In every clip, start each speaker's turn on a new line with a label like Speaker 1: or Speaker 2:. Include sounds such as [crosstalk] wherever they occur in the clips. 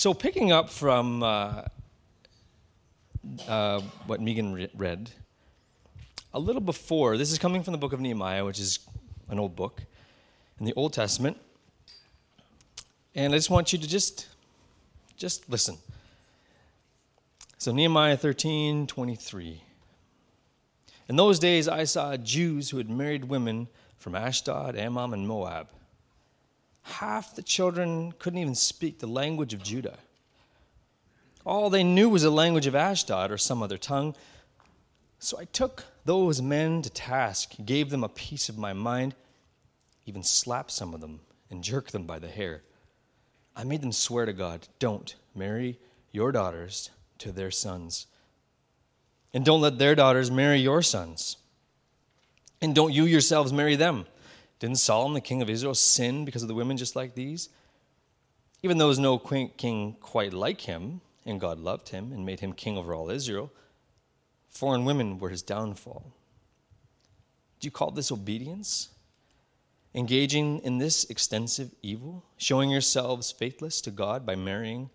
Speaker 1: So, picking up from uh, uh, what Megan re- read, a little before, this is coming from the book of Nehemiah, which is an old book in the Old Testament. And I just want you to just, just listen. So, Nehemiah 13 23. In those days, I saw Jews who had married women from Ashdod, Ammon, and Moab. Half the children couldn't even speak the language of Judah. All they knew was the language of Ashdod or some other tongue. So I took those men to task, gave them a piece of my mind, even slapped some of them and jerked them by the hair. I made them swear to God, don't marry your daughters to their sons. And don't let their daughters marry your sons. And don't you yourselves marry them. Didn't Solomon, the king of Israel, sin because of the women just like these? Even though there was no king quite like him, and God loved him and made him king over all Israel, foreign women were his downfall. Do you call this obedience? Engaging in this extensive evil? Showing yourselves faithless to God by marrying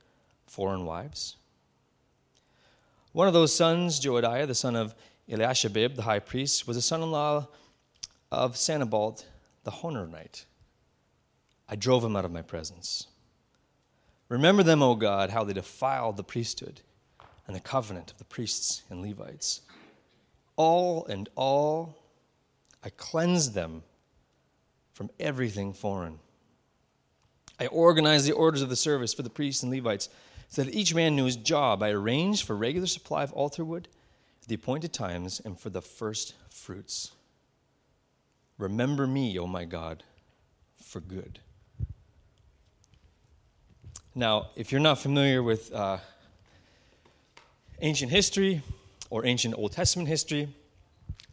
Speaker 1: foreign wives? One of those sons, Joadiah, the son of Eliashibib, the high priest, was a son in law of Sanballat, the Horonite. I drove him out of my presence. Remember them, O God, how they defiled the priesthood and the covenant of the priests and Levites. All and all, I cleansed them from everything foreign. I organized the orders of the service for the priests and Levites so that each man knew his job. I arranged for regular supply of altar wood at the appointed times and for the first fruits. Remember me, O oh my God, for good. Now, if you're not familiar with uh, ancient history or ancient Old Testament history,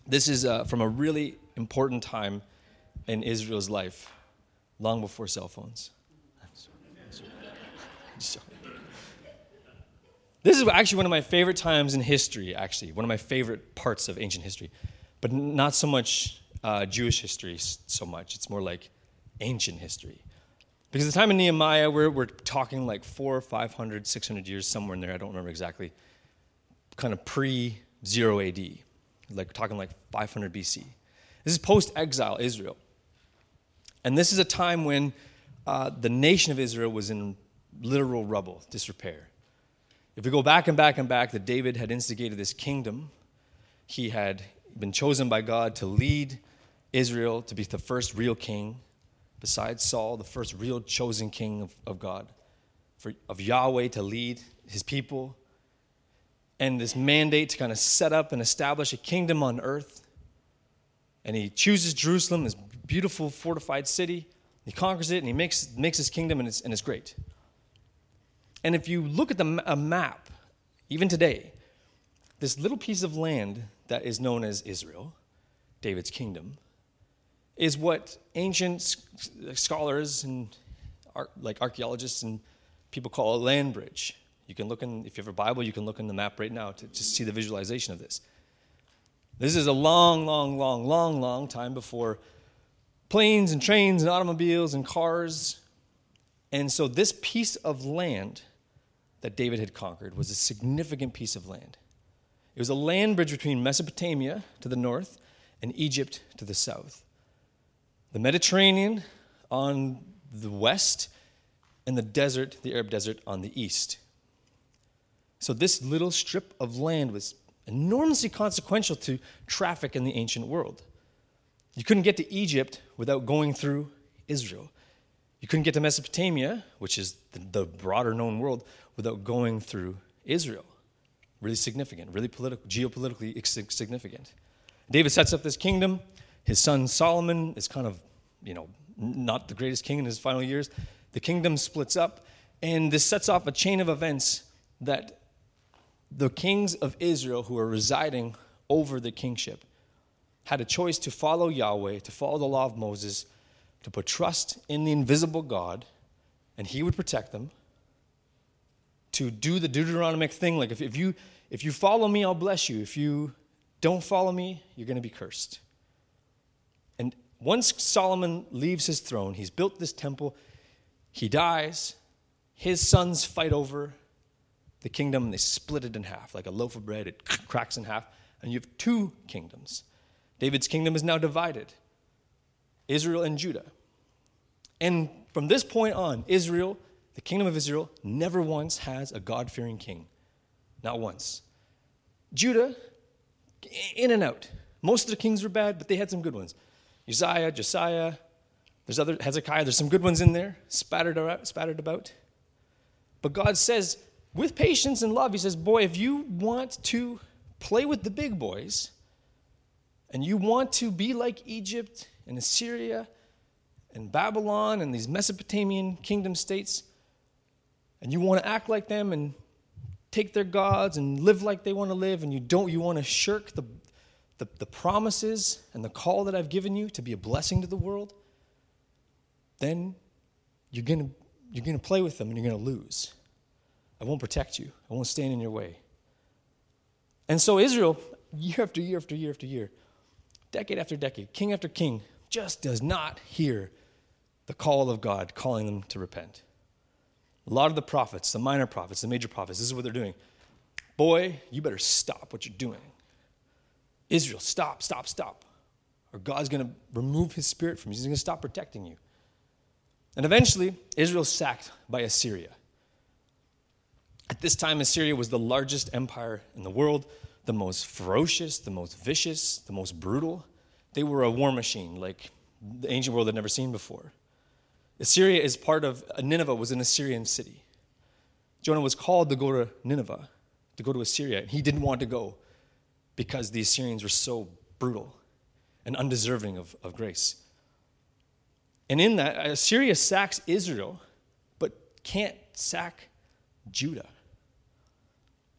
Speaker 1: this is uh, from a really important time in Israel's life, long before cell phones. This is actually one of my favorite times in history, actually, one of my favorite parts of ancient history, but not so much uh, Jewish history so much. It's more like ancient history. Because the time of Nehemiah, we're, we're talking like four, 500, 600 years, somewhere in there, I don't remember exactly, kind of pre 0 AD, like talking like 500 BC. This is post exile Israel. And this is a time when uh, the nation of Israel was in literal rubble, disrepair. If we go back and back and back, that David had instigated this kingdom. He had been chosen by God to lead Israel to be the first real king, besides Saul, the first real chosen king of, of God, for, of Yahweh to lead his people, and this mandate to kind of set up and establish a kingdom on earth. And he chooses Jerusalem, this beautiful fortified city. He conquers it and he makes, makes his kingdom, and it's, and it's great. And if you look at the, a map, even today, this little piece of land that is known as Israel, David's kingdom, is what ancient scholars and like archaeologists and people call a land bridge. You can look in, if you have a Bible, you can look in the map right now to just see the visualization of this. This is a long, long, long, long, long time before planes and trains and automobiles and cars. And so, this piece of land that David had conquered was a significant piece of land. It was a land bridge between Mesopotamia to the north and Egypt to the south. The Mediterranean on the west and the desert, the Arab desert, on the east. So, this little strip of land was enormously consequential to traffic in the ancient world. You couldn't get to Egypt without going through Israel. You couldn't get to Mesopotamia, which is the, broader known world, without going through Israel. Really significant, really political, geopolitically significant. David sets up this kingdom. His son Solomon is kind of, you know, not the greatest king in his final years. The kingdom splits up, and this sets off a chain of events that the kings of Israel who are residing over the kingship had a choice to follow Yahweh, to follow the law of Moses, to put trust in the invisible God, and he would protect them, to do the Deuteronomic thing, like if, if you if you follow me, I'll bless you. If you don't follow me, you're going to be cursed. Once Solomon leaves his throne, he's built this temple, he dies, His sons fight over the kingdom, they split it in half. Like a loaf of bread, it [laughs] cracks in half, and you have two kingdoms. David's kingdom is now divided Israel and Judah. And from this point on, Israel, the kingdom of Israel, never once has a God fearing king. Not once. Judah, in and out. Most of the kings were bad, but they had some good ones. Uzziah, Josiah, there's other Hezekiah, there's some good ones in there, spattered, around, spattered about. But God says, with patience and love, He says, Boy, if you want to play with the big boys, and you want to be like Egypt and Assyria and Babylon and these Mesopotamian kingdom states, and you want to act like them and take their gods and live like they want to live, and you don't, you want to shirk the, the, the promises and the call that I've given you to be a blessing to the world, then you're going you're going to play with them and you're going to lose. I won't protect you, I won't stand in your way. And so, Israel, year after year after year after year, decade after decade, king after king, just does not hear the call of God calling them to repent. A lot of the prophets, the minor prophets, the major prophets, this is what they're doing. Boy, you better stop what you're doing. Israel, stop, stop, stop. Or God's going to remove his spirit from you. He's going to stop protecting you. And eventually, Israel's sacked by Assyria. At this time, Assyria was the largest empire in the world, the most ferocious, the most vicious, the most brutal. They were a war machine like the ancient world had never seen before. Assyria is part of, uh, Nineveh was an Assyrian city. Jonah was called to go to Nineveh, to go to Assyria, and he didn't want to go because the Assyrians were so brutal and undeserving of, of grace. And in that, Assyria sacks Israel, but can't sack Judah.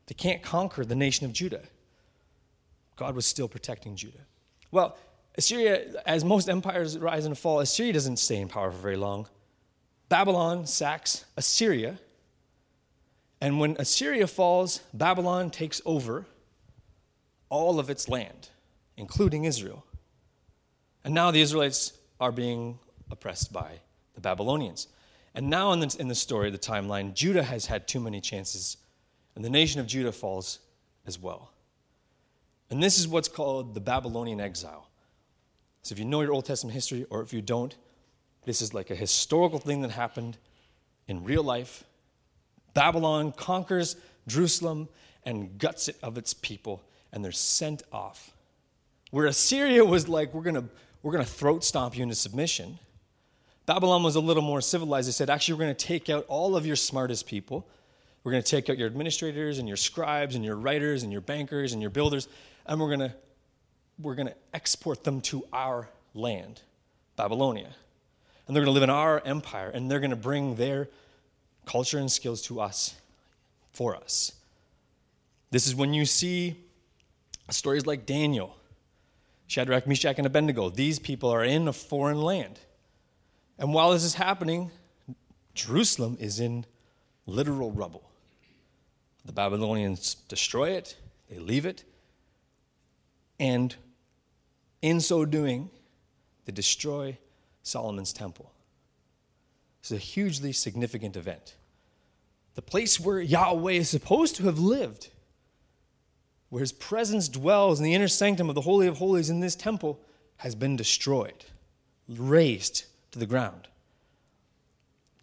Speaker 1: They can't conquer the nation of Judah. God was still protecting Judah. Well, Assyria, as most empires rise and fall, Assyria doesn't stay in power for very long. Babylon sacks Assyria. And when Assyria falls, Babylon takes over all of its land, including Israel. And now the Israelites are being oppressed by the Babylonians. And now in the, in the story, the timeline, Judah has had too many chances and the nation of Judah falls as well. And this is what's called the Babylonian exile. So if you know your Old Testament history, or if you don't, this is like a historical thing that happened in real life. Babylon conquers Jerusalem and guts it of its people, and they're sent off. Where Assyria was like, we're going we're going to throat stomp you into submission, Babylon was a little more civilized. They said, actually, we're going to take out all of your smartest people we're going to take out your administrators and your scribes and your writers and your bankers and your builders, and we're going to, we're going to export them to our land, Babylonia. And they're going to live in our empire, and they're going to bring their culture and skills to us, for us. This is when you see stories like Daniel, Shadrach, Meshach, and Abednego. These people are in a foreign land. And while this is happening, Jerusalem is in literal rubble. The Babylonians destroy it, they leave it, and in so doing, they destroy Solomon's temple. It's a hugely significant event. The place where Yahweh is supposed to have lived, where his presence dwells in the inner sanctum of the Holy of Holies in this temple, has been destroyed, razed to the ground.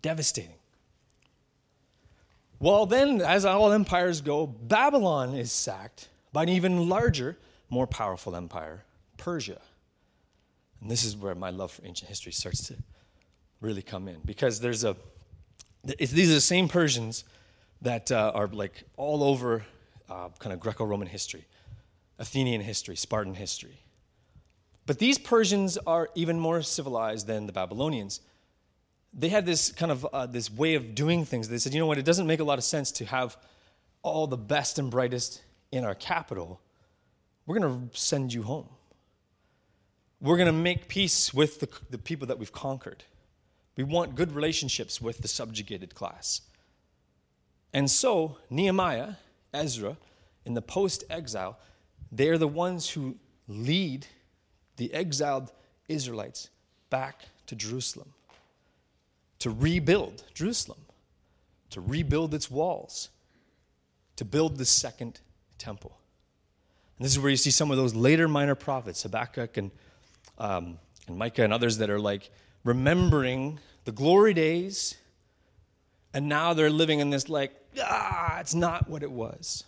Speaker 1: Devastating. Well, then, as all empires go, Babylon is sacked by an even larger, more powerful empire, Persia. And this is where my love for ancient history starts to really come in because there's a, these are the same Persians that uh, are like all over uh, kind of Greco Roman history, Athenian history, Spartan history. But these Persians are even more civilized than the Babylonians they had this kind of uh, this way of doing things. They said, you know what, it doesn't make a lot of sense to have all the best and brightest in our capital. We're going to send you home. We're going to make peace with the, the people that we've conquered. We want good relationships with the subjugated class. And so, Nehemiah, Ezra, in the post exile, they're the ones who lead the exiled Israelites back to Jerusalem to rebuild Jerusalem, to rebuild its walls, to build the second temple. And this is where you see some of those later minor prophets, Habakkuk and, um, and Micah and others that are like remembering the glory days, and now they're living in this like, ah, it's not what it was.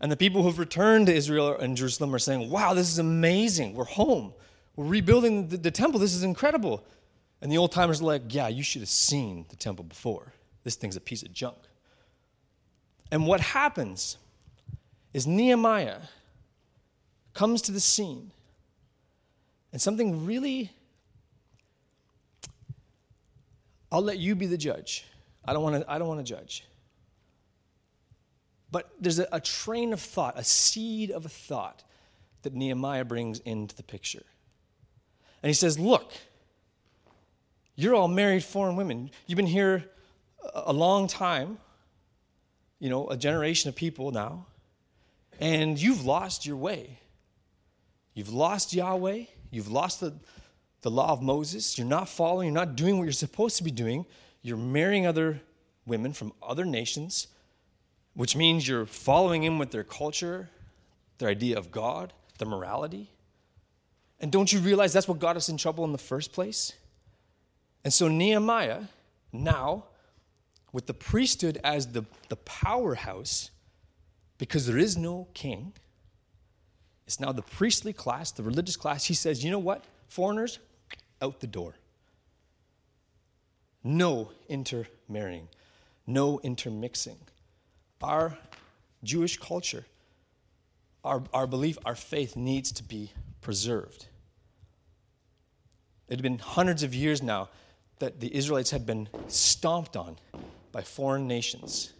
Speaker 1: And the people who've returned to Israel and Jerusalem are saying, wow, this is amazing. We're home. We're rebuilding the, the temple. This is incredible. And the old timers are like, yeah, you should have seen the temple before. This thing's a piece of junk. And what happens is Nehemiah comes to the scene, and something really, I'll let you be the judge. I don't want to, I don't want to judge. But there's a, a train of thought, a seed of a thought that Nehemiah brings into the picture. And he says, Look, you're all married foreign women. You've been here a long time, you know, a generation of people now, and you've lost your way. You've lost Yahweh. You've lost the, the law of Moses. You're not following. You're not doing what you're supposed to be doing. You're marrying other women from other nations, which means you're following in with their culture, their idea of God, their morality. And don't you realize that's what got us in trouble in the first place? And so Nehemiah, now, with the priesthood as the, the powerhouse, because there is no king, it's now the priestly class, the religious class. He says, you know what? Foreigners, out the door. No intermarrying, no intermixing. Our Jewish culture, our, our belief, our faith needs to be preserved. It had been hundreds of years now that the Israelites had been stomped on by foreign nations.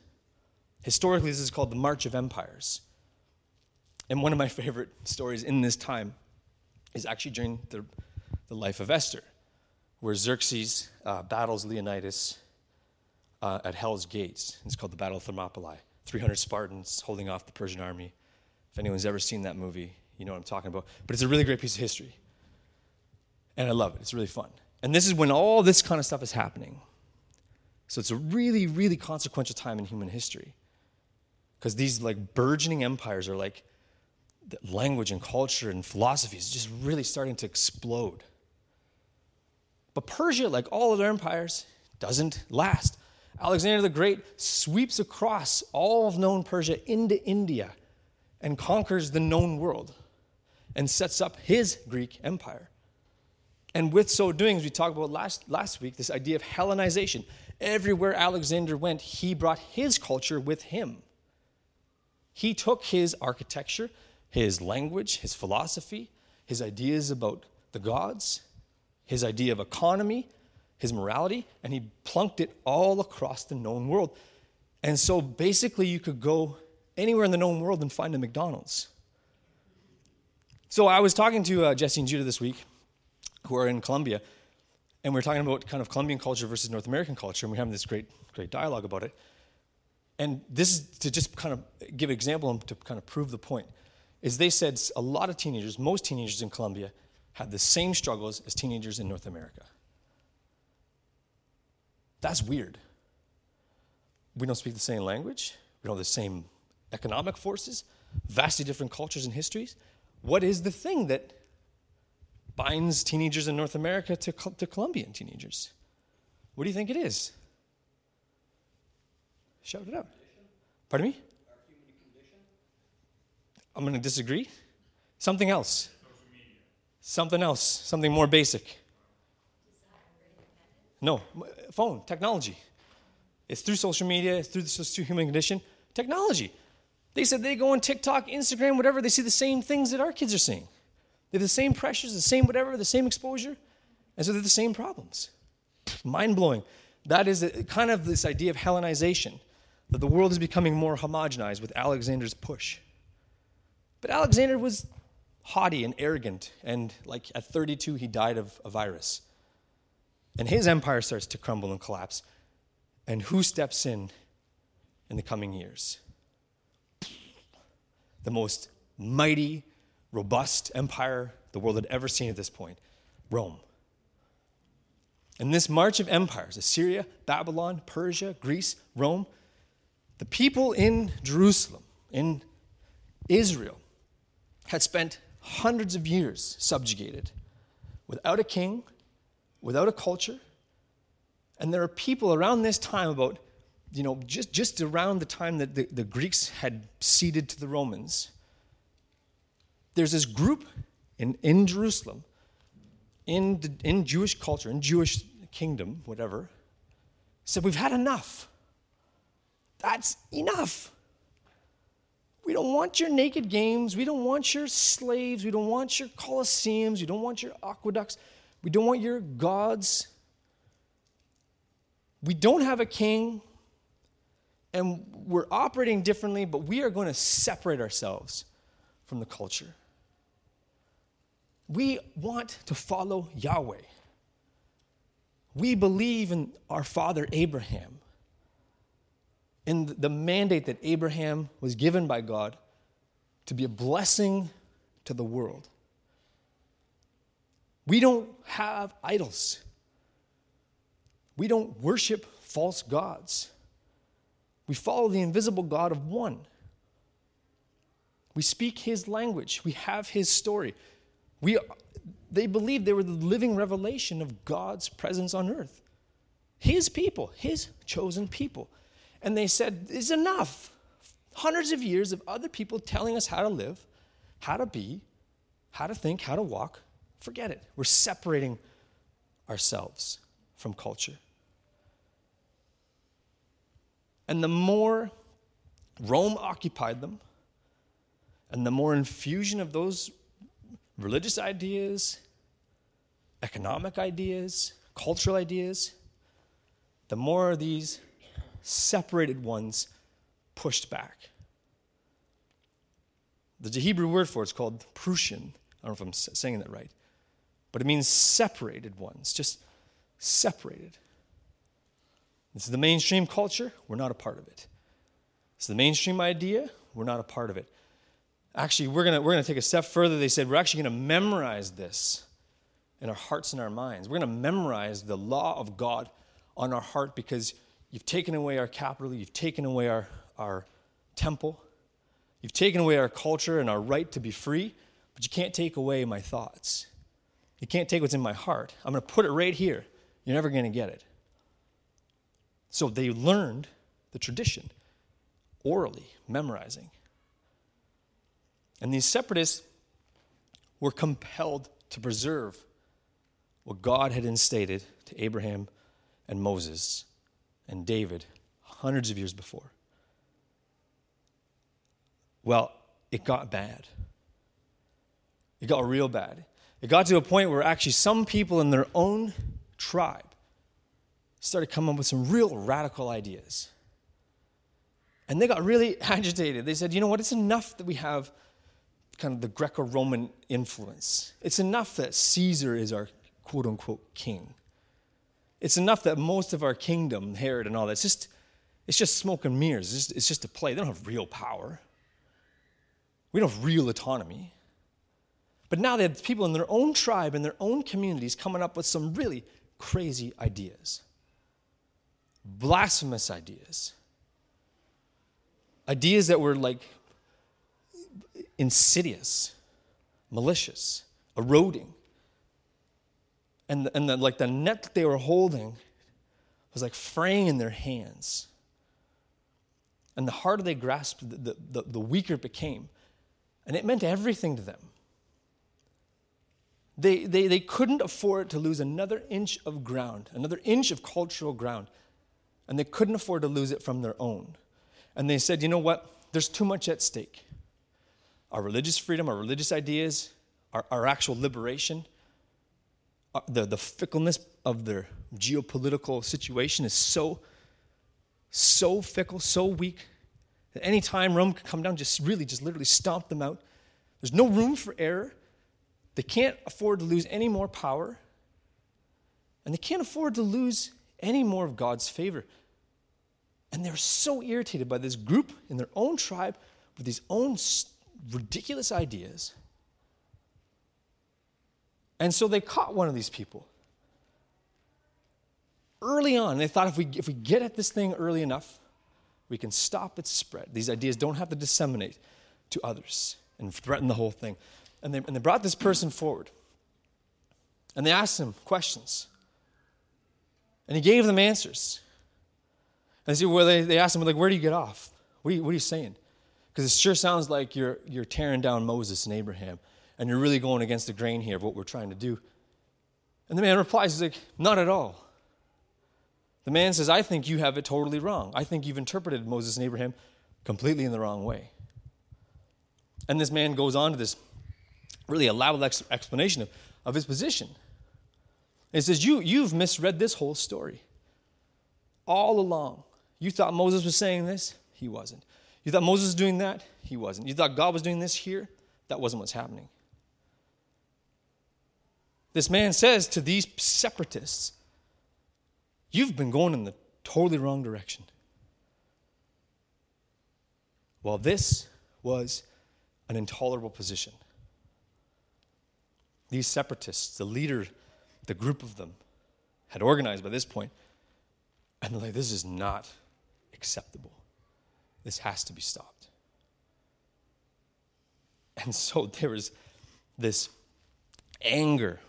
Speaker 1: Historically, this is called the March of Empires. And one of my [laughs] favorite stories in this time is actually during the, the life of Esther, where Xerxes uh, battles Leonidas uh, at Hell's Gates. It's called the Battle of Thermopylae. 300 Spartans holding off the Persian army. If anyone's ever seen that movie, you know what I'm talking about. But it's a really great piece of history. And I love it. It's really fun. And this is when all this kind of stuff is happening. So it's a really, really consequential time in human history. Because these like burgeoning empires are like language and culture and philosophy is just really starting to explode. But Persia, like all other empires, doesn't last. Alexander the Great sweeps across all of known Persia into India and conquers the known world and sets up his Greek empire. And with so doing, as we talked about last, last week, this idea of Hellenization. Everywhere Alexander went, he brought his culture with him. He took his architecture, his language, his philosophy, his ideas about the gods, his idea of economy, his morality, and he plunked it all across the known world. And so basically, you could go anywhere in the known world and find a McDonald's. So I was talking to uh, Jesse and Judah this week who are in Colombia, and we are talking about kind of Colombian culture versus North American culture, and we're having this great, great dialogue about it. And this is to just kind of give an example and to kind of prove the point. Is they said a lot of teenagers, most teenagers in Colombia, had the same struggles as teenagers in North America. That's weird. We don't speak the same language. We don't have the same economic forces, vastly different cultures and histories. What is the thing that binds teenagers in North America to, to Colombian teenagers? What do you think it is? Shout it out. Pardon me? I'm going to disagree. Something else. Something else. Something more basic. No, phone, technology. It's through social media, it's through the human condition. Technology. They said they go on TikTok, Instagram, whatever, they see the same things that our kids are seeing. They have the same pressures, the same whatever, the same exposure, and so they're the same problems. Mind blowing. That is a, kind of this idea of Hellenization, that the world is becoming more homogenized with Alexander's push. But Alexander was haughty and arrogant, and like at 32, he died of a virus. And his empire starts to crumble and collapse. And who steps in in the coming years? The most mighty, robust empire the world had ever seen at this point Rome. And this march of empires, Assyria, Babylon, Persia, Greece, Rome, the people in Jerusalem, in Israel, had spent hundreds of years subjugated without a king, without a culture. And there are people around this time, about, you know, just, just around the time that the, the Greeks had ceded to the Romans, there's this group in, in Jerusalem, in, the, in Jewish culture, in Jewish kingdom, whatever, said, We've had enough. That's enough. We don't want your naked games. We don't want your slaves. We don't want your colosseums. We don't want your aqueducts. We don't want your gods. We don't have a king. And we're operating differently, but we are going to separate ourselves from the culture. We want to follow Yahweh. We believe in our father Abraham in the mandate that Abraham was given by God to be a blessing to the world. We don't have idols. We don't worship false gods. We follow the invisible God of one. We speak his language. We have his story. We, they believed they were the living revelation of God's presence on earth. His people, his chosen people. And they said, It's enough. Hundreds of years of other people telling us how to live, how to be, how to think, how to walk. Forget it. We're separating ourselves from culture. And the more Rome occupied them, and the more infusion of those religious ideas, economic ideas, cultural ideas, the more these separated ones pushed back. There's a Hebrew word for it, it's called Perushim. I don't know if I'm saying that right, but it means separated ones, just separated. This is the mainstream culture, we're not a part of it. It's the mainstream idea, we're not a part of it. Actually, we're gonna we're gonna take a step further. They said, we're actually going to memorize this in our hearts and our minds. We're going to memorize the law of God on our heart because You've taken away our capital, you've taken away our, our temple, you've taken away our culture and our right to be free, but you can't take away my thoughts. You can't take what's in my heart. I'm going to put it right here. You're never going to get it. So they learned the tradition orally, memorizing. And these separatists were compelled to preserve what God had instated to Abraham and Moses and David hundreds of years before. Well, it got bad. It got real bad. It got to a point where actually some people in their own tribe started coming up with some real radical ideas. And they got really [laughs] agitated. They said, you know what, it's enough that we have kind of the Greco Roman influence. It's enough that Caesar is our quote unquote king. It's enough that most of our kingdom, Herod and all that, it's just, it's just smoke and mirrors. It's just, it's just a play. They don't have real power. We don't have real autonomy. But now they had people in their own tribe, in their own communities, coming up with some really crazy ideas, blasphemous ideas, ideas that were like insidious, malicious, eroding and, and the, like the net that they were holding was like fraying in their hands. And the harder they grasped, the, the, the weaker it became. And it meant everything to them. They, they, they couldn't afford to lose another inch of ground, another inch of cultural ground. And they couldn't afford to lose it from their own. And they said, you know what? There's too much at stake. Our religious freedom, our religious ideas, our, our actual liberation, uh, the, the fickleness of their geopolitical situation is so, so fickle, so weak, that any time Rome could come down, just really, just literally stomp them out. There's no room for error. They can't afford to lose any more power. And they can't afford to lose any more of God's favor. And they're so irritated by this group in their own tribe with these own ridiculous ideas and so they caught one of these people. early on. They thought if we, if we get at this thing early enough, we can stop its spread. These ideas don't have to disseminate to others and threaten the whole thing. And they, and they brought this person forward. And they asked him questions. And he gave them answers. And see, well, they, they asked him, like, where do you get off? What are you, what are you saying? Because it sure sounds like you're, you're tearing down Moses and Abraham, and you're really going against the grain here of what we're trying to do. And the man replies, he's like, not at all. The man says, I think you have it totally wrong. I think you've interpreted Moses and Abraham completely in the wrong way. And this man goes on to this really elaborate ex- explanation of, of his position. He says, you, You've misread this whole story. All along. You thought Moses was saying this? He wasn't. You thought Moses was doing that? He wasn't. You thought God was doing this here? That wasn't what's happening. This man says to these separatists, You've been going in the totally wrong direction. Well, this was an intolerable position. These separatists, the leader, the group of them, had organized by this point, and they're like, this is not acceptable. This has to be stopped. And so [laughs] there was this anger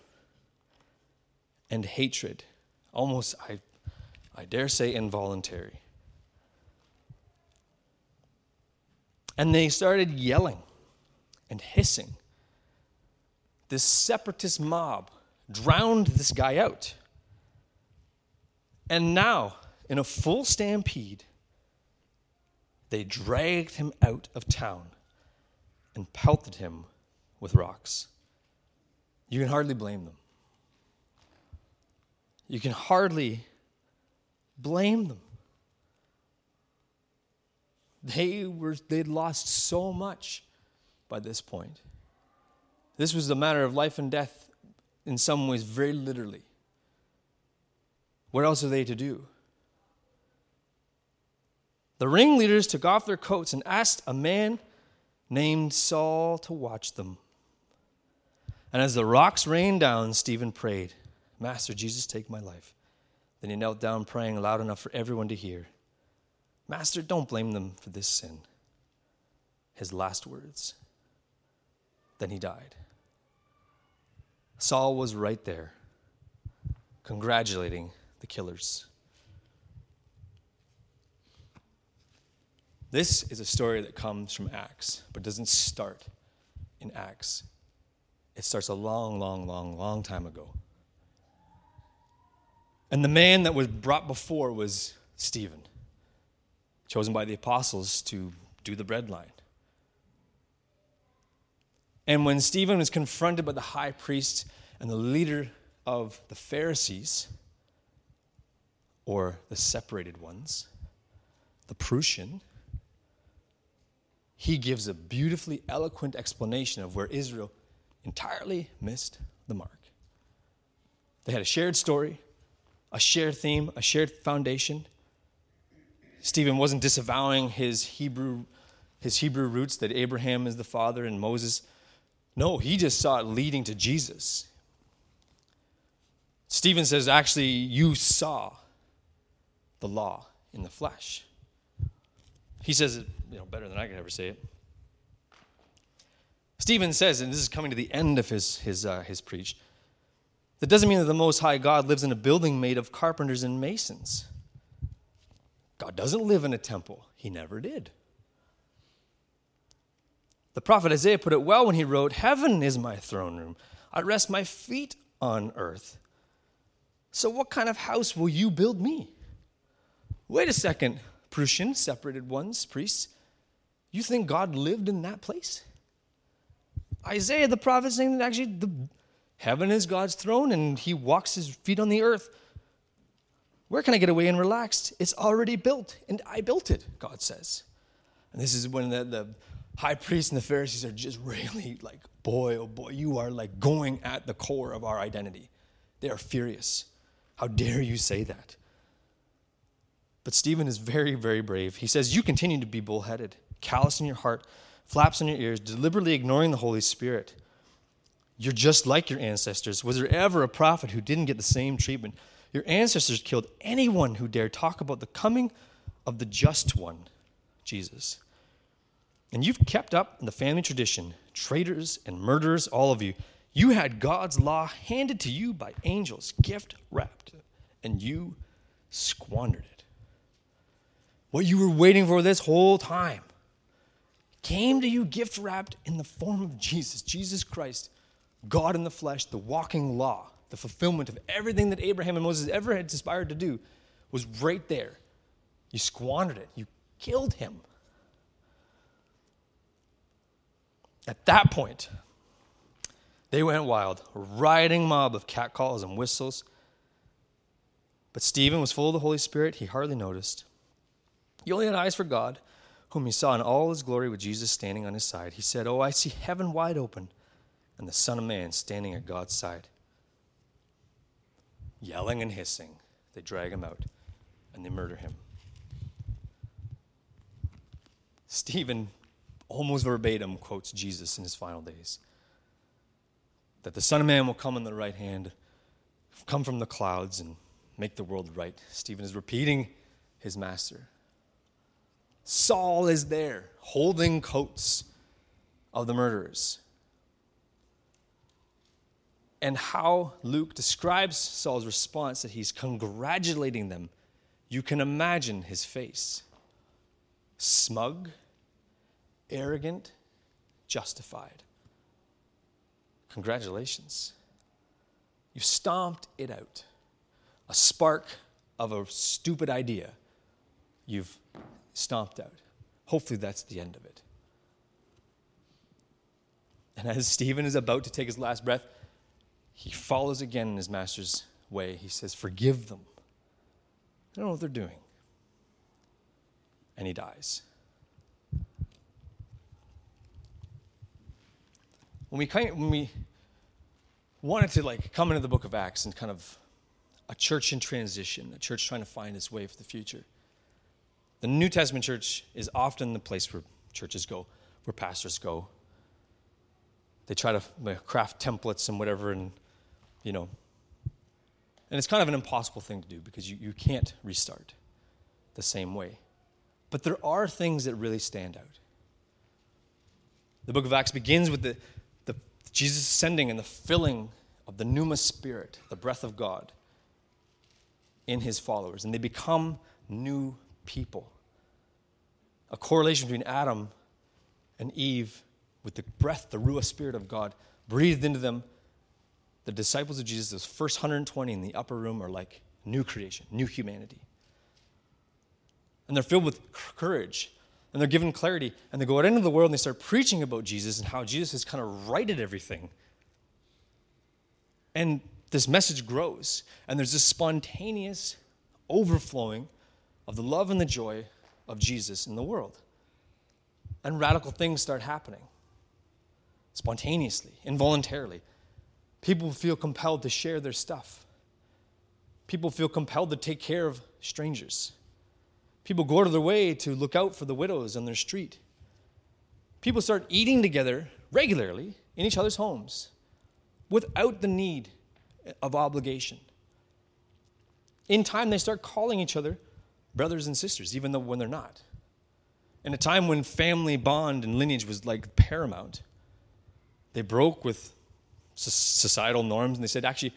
Speaker 1: and hatred, almost, I, I dare say, involuntary. And they started yelling and hissing. This separatist mob drowned this guy out. And now, in a full stampede, they dragged him out of town and pelted him with rocks. You can hardly blame them. You can hardly blame them. They were they'd lost so much by this point. This was a matter of life and death in some ways very literally. What else are they to do? The ringleaders took off their coats and asked a man named Saul to watch them. And as the rocks rained down, Stephen prayed, Master Jesus, take my life. Then he knelt down, praying loud enough for everyone to hear. Master, don't blame them for this sin. His last words. Then he died. Saul was right there, congratulating the killers. This is a story that comes from Acts, but doesn't start in Acts. It starts a long, long, long, long time ago. And the man that was brought before was Stephen chosen by the apostles to do the bread line. And when Stephen was confronted by the high priest and the leader of the Pharisees, or the separated ones, the Perushim, he gives a beautifully eloquent explanation of where Israel entirely missed the mark. They had a shared story, a shared theme, a shared foundation, Stephen wasn't disavowing his Hebrew, his Hebrew roots that Abraham is the father and Moses. No, he just saw it leading to Jesus. Stephen says, actually, you saw the law in the flesh. He says it you know, better than I could ever say it. Stephen says, and this is coming to the end of his, his, uh, his preach, that doesn't mean that the Most High God lives in a building made of carpenters and masons. God doesn't live in a temple, He never did. The prophet Isaiah put it well when he wrote, Heaven is my throne room. I rest my feet on earth. So, what kind of house will you build me? Wait a second, Perushim, separated ones, priests. You think God lived in that place? Isaiah the prophet saying that actually the heaven is God's throne and he walks his feet on the earth. Where can I get away and relax? It's already built, and I built it, God says. And this is when the, the high priests and the Pharisees are just [laughs] really like, boy, oh boy, you are like going at the core of our identity. They are furious. How dare you say that? But Stephen is very, very brave. He says, You continue to be bullheaded, callous in your heart, flaps in your ears, deliberately ignoring the Holy Spirit. You're just like your ancestors. Was there ever a prophet who didn't get the same treatment? Your ancestors killed anyone who dared talk about the coming of the just one, Jesus. And you've kept up the family tradition, traitors and murderers, all of you. You had God's law handed to you by angels, gift wrapped, and you squandered it. What you were waiting for this whole time came to you gift wrapped in the form of Jesus, Jesus Christ, God in the flesh, the walking law, the fulfillment of everything that Abraham and Moses ever had aspired to do was right there. You squandered it, you killed him. At that point, they went wild, a rioting mob of catcalls and whistles. But Stephen was full of the Holy Spirit. He hardly noticed. He only had eyes for God, whom he saw in all his glory with Jesus standing on his side. He said, Oh, I see heaven wide open and the Son of Man standing at God's side. Yelling and hissing, they drag him out and they murder him. Stephen almost verbatim quotes Jesus in his final days that the Son of Man will come on the right hand, come from the clouds, and make the world right. Stephen is repeating his master. Saul is there holding coats of the murderers. And how Luke describes Saul's response that he's congratulating them, you can imagine his face smug, arrogant, justified. Congratulations. You've stomped it out. A spark of a stupid idea you've stomped out. Hopefully, that's the end of it. And as Stephen is about to take his last breath, he follows again in his master's way. He says, Forgive them. I don't know what they're doing. And he dies. When we kind when we wanted to like come into the book of Acts and kind of a church in transition, a church trying to find its way for the future. The New Testament church is often the place where churches go, where pastors go. They try to craft templates and whatever, and you know. And it's kind of an impossible thing to do because you, you can't restart the same way. But there are things that really stand out. The book of Acts begins with the, Jesus' sending and the filling of the pneuma spirit, the breath of God, in his followers, and they become new people. A correlation between Adam and Eve with the breath, the Ruah spirit of God breathed into them. The disciples of Jesus, those first 120 in the upper room, are like new creation, new humanity. And they're filled with courage and they're given clarity and they go out into the world and they start preaching about Jesus and how Jesus has kind of righted everything. And this message grows, and there's this spontaneous overflowing of the love and the joy of Jesus in the world. And radical things start happening spontaneously, involuntarily. People feel compelled to share their stuff. People feel compelled to take care of strangers. People go out of their way to look out for the widows on their street. People start eating together regularly in each other's homes without the need of obligation. In time, they start calling each other brothers and sisters, even though when they're not. In a time when family bond and lineage was like paramount, they broke with societal norms and they said, actually,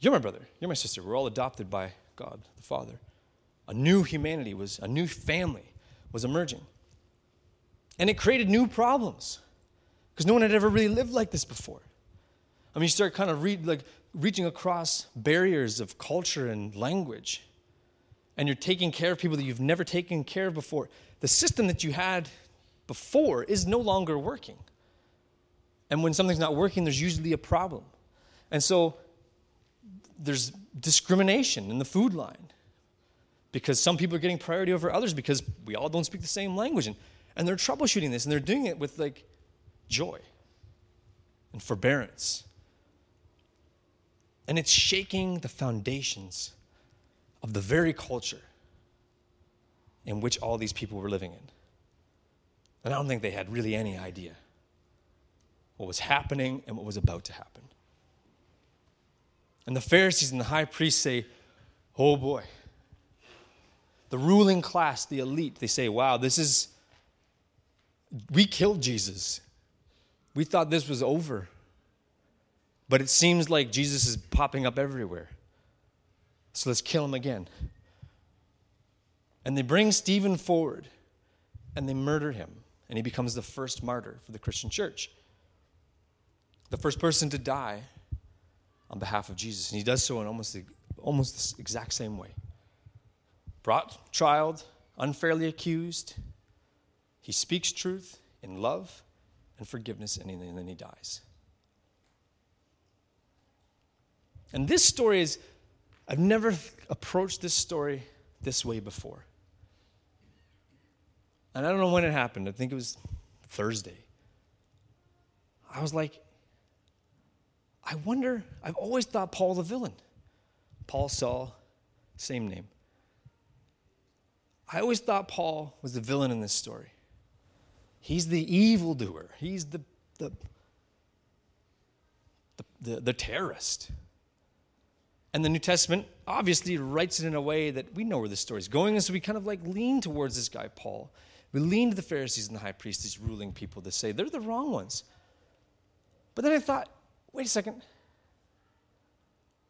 Speaker 1: you're my brother, you're my sister. We're all adopted by God the Father a new humanity was a new family was emerging. And it created new problems because no one had ever really lived like this before. I mean you start kind of read, like reaching across barriers of culture and language and you're taking care of people that you've never taken care of before. The system that you had before is no longer working. And when something's not working there's usually a problem. And so there's discrimination in the food line because some people are getting priority over others because we all don't speak the same language. And, and they're troubleshooting this and they're doing it with like joy and forbearance. And it's shaking the foundations of the very culture in which all these people were living in. And I don't think they had really any idea what was happening and what was about to happen. And the Pharisees and the high priests say, Oh boy. The ruling class, the elite, they say, wow, this is, we killed Jesus. We thought this was over. But it seems like Jesus is popping up everywhere. So let's kill him again. And they bring Stephen forward and they murder him. And he becomes the first martyr for the Christian church. The first person to die on behalf of Jesus. And he does so in almost the, almost the exact same way. Brought, trialed, unfairly accused. He speaks truth in love and forgiveness, and then he dies. And this story is, I've never approached this story this way before. And I don't know when it happened. I think it was Thursday. I was like, I wonder, I've always thought Paul the villain. Paul Saul, same name. I always thought Paul was the villain in this story. He's the evildoer. He's the, the, the, the, the terrorist. And the New Testament obviously writes it in a way that we know where the story's going, and so we kind of like lean towards this guy, Paul. We lean to the Pharisees and the high priests, these ruling people, to say they're the wrong ones. But then I thought, wait a second.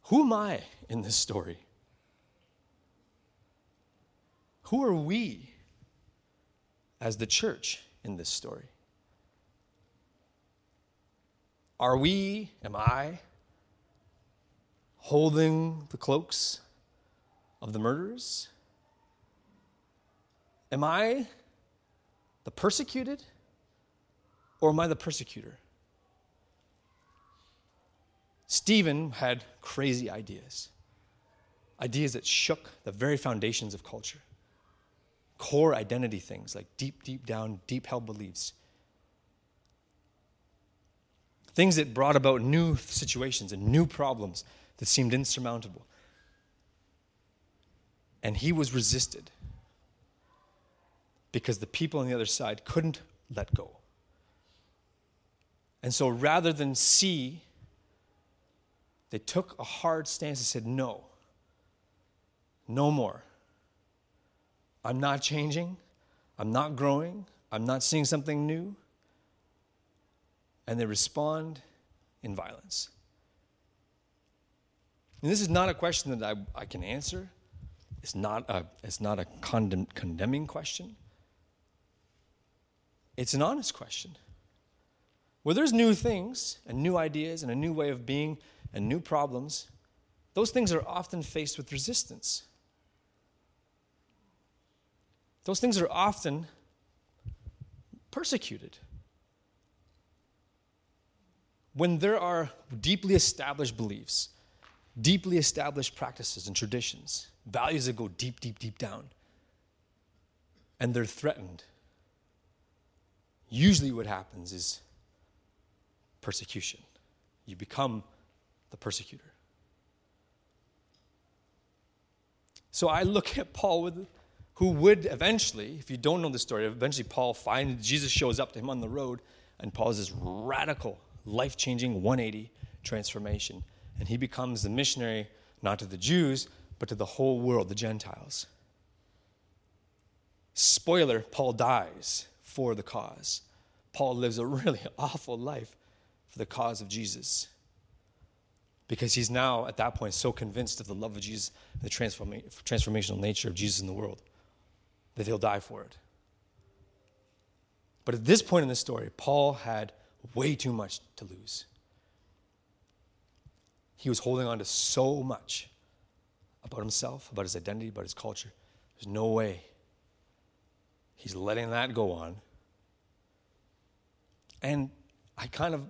Speaker 1: Who am I in this story? Who are we as the church in this story? Are we, am I, holding the cloaks of the murderers? Am I the persecuted or am I the persecutor? Stephen had crazy ideas, ideas that shook the very foundations of culture, core identity things like deep, deep down, deep held beliefs. Things that brought about new situations and new problems that seemed insurmountable. And he was resisted because the people on the other side couldn't let go. And so rather than see, they took a hard stance and said, No, no more. I'm not changing. I'm not growing. I'm not seeing something new. And they respond in violence. And this is not a question that I, I can answer. It's not a, it's not a condemn, condemning question. It's an honest question. Where there's new things and new ideas and a new way of being and new problems, those things are often faced with resistance. Those things are often persecuted. When there are deeply established beliefs deeply established practices and traditions, values that go deep, deep, deep down, and they're threatened. Usually, what happens is persecution. You become the persecutor. So I look at Paul with, who would eventually, if you don't know the story, eventually Paul finds Jesus shows up to him on the road, and Paul has this radical, life changing 180 transformation and he becomes the missionary not to the Jews, but to the whole world, the Gentiles. Spoiler Paul dies for the cause. Paul lives a [laughs] really awful life for the cause of Jesus. Because he's now, at that point, so convinced of the love of Jesus, the transformational nature of Jesus in the world, that he'll die for it. But at this point in the story, Paul had way too much to lose. He was holding on to so much about himself, about his identity, about his culture. There's no way he's letting that go on. And I kind of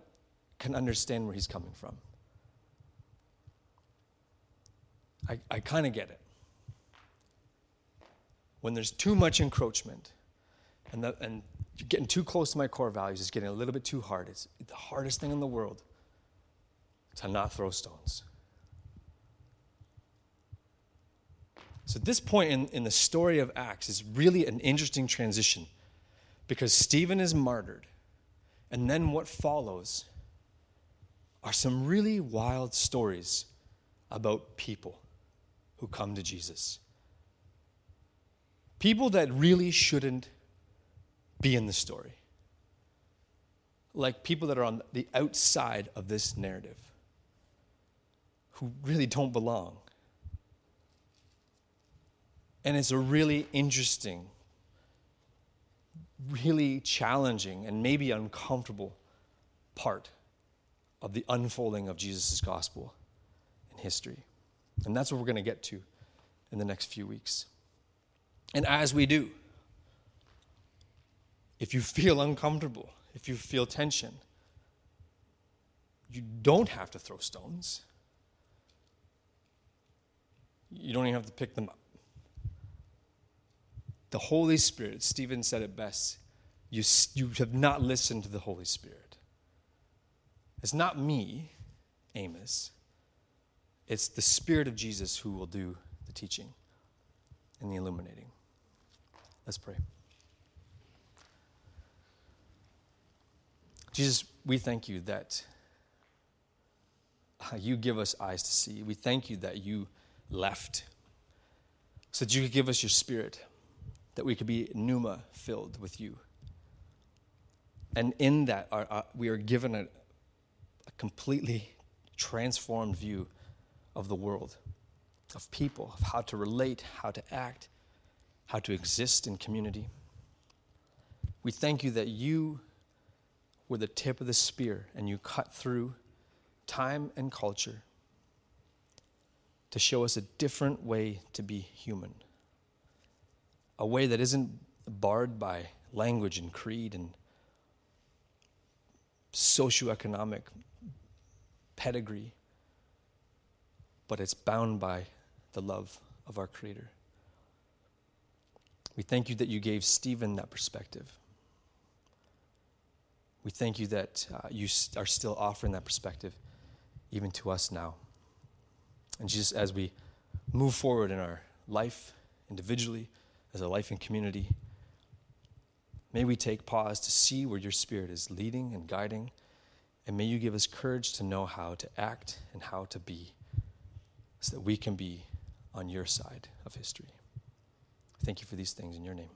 Speaker 1: can understand where he's coming from. I, I kind of get it. When there's too much encroachment and, the, and you're getting too close to my core values, it's getting a little bit too hard. It's the hardest thing in the world to not throw stones. So, this point in, in the story of Acts is really an interesting transition because Stephen is martyred, and then what follows are some really wild stories about people who come to Jesus. People that really shouldn't be in the story. Like people that are on the outside of this narrative, who really don't belong. And it's a really interesting, really challenging, and maybe uncomfortable part of the unfolding of Jesus' gospel in history. And that's what we're going to get to in the next few weeks. And as we do, if you feel uncomfortable, if you feel tension, you don't have to throw stones. You don't even have to pick them up. The Holy Spirit, Stephen said it best, you, you have not listened to the Holy Spirit. It's not me, Amos. It's the Spirit of Jesus who will do the teaching and the illuminating. Let's pray. Jesus, we thank you that uh, you give us eyes to see. We thank you that you left so that you could give us your spirit, that we could be pneuma filled with you. And in that, our, our, we are given a, a completely transformed view of the world, of people, of how to relate, how to act, how to exist in community. We thank you that you were the tip of the spear and you cut through time and culture to show us a different way to be human. A way that isn't barred by language and creed and socioeconomic pedigree, but it's bound by the love of our Creator. We thank you that you gave Stephen that perspective. We thank you that uh, you are still offering that perspective even to us now. And Jesus, as we move forward in our life individually, as a life in community, may we take pause to see where your Spirit is leading and guiding. And may you give us courage to know how to act and how to be so that we can be on your side of history. Thank you for these things in your name.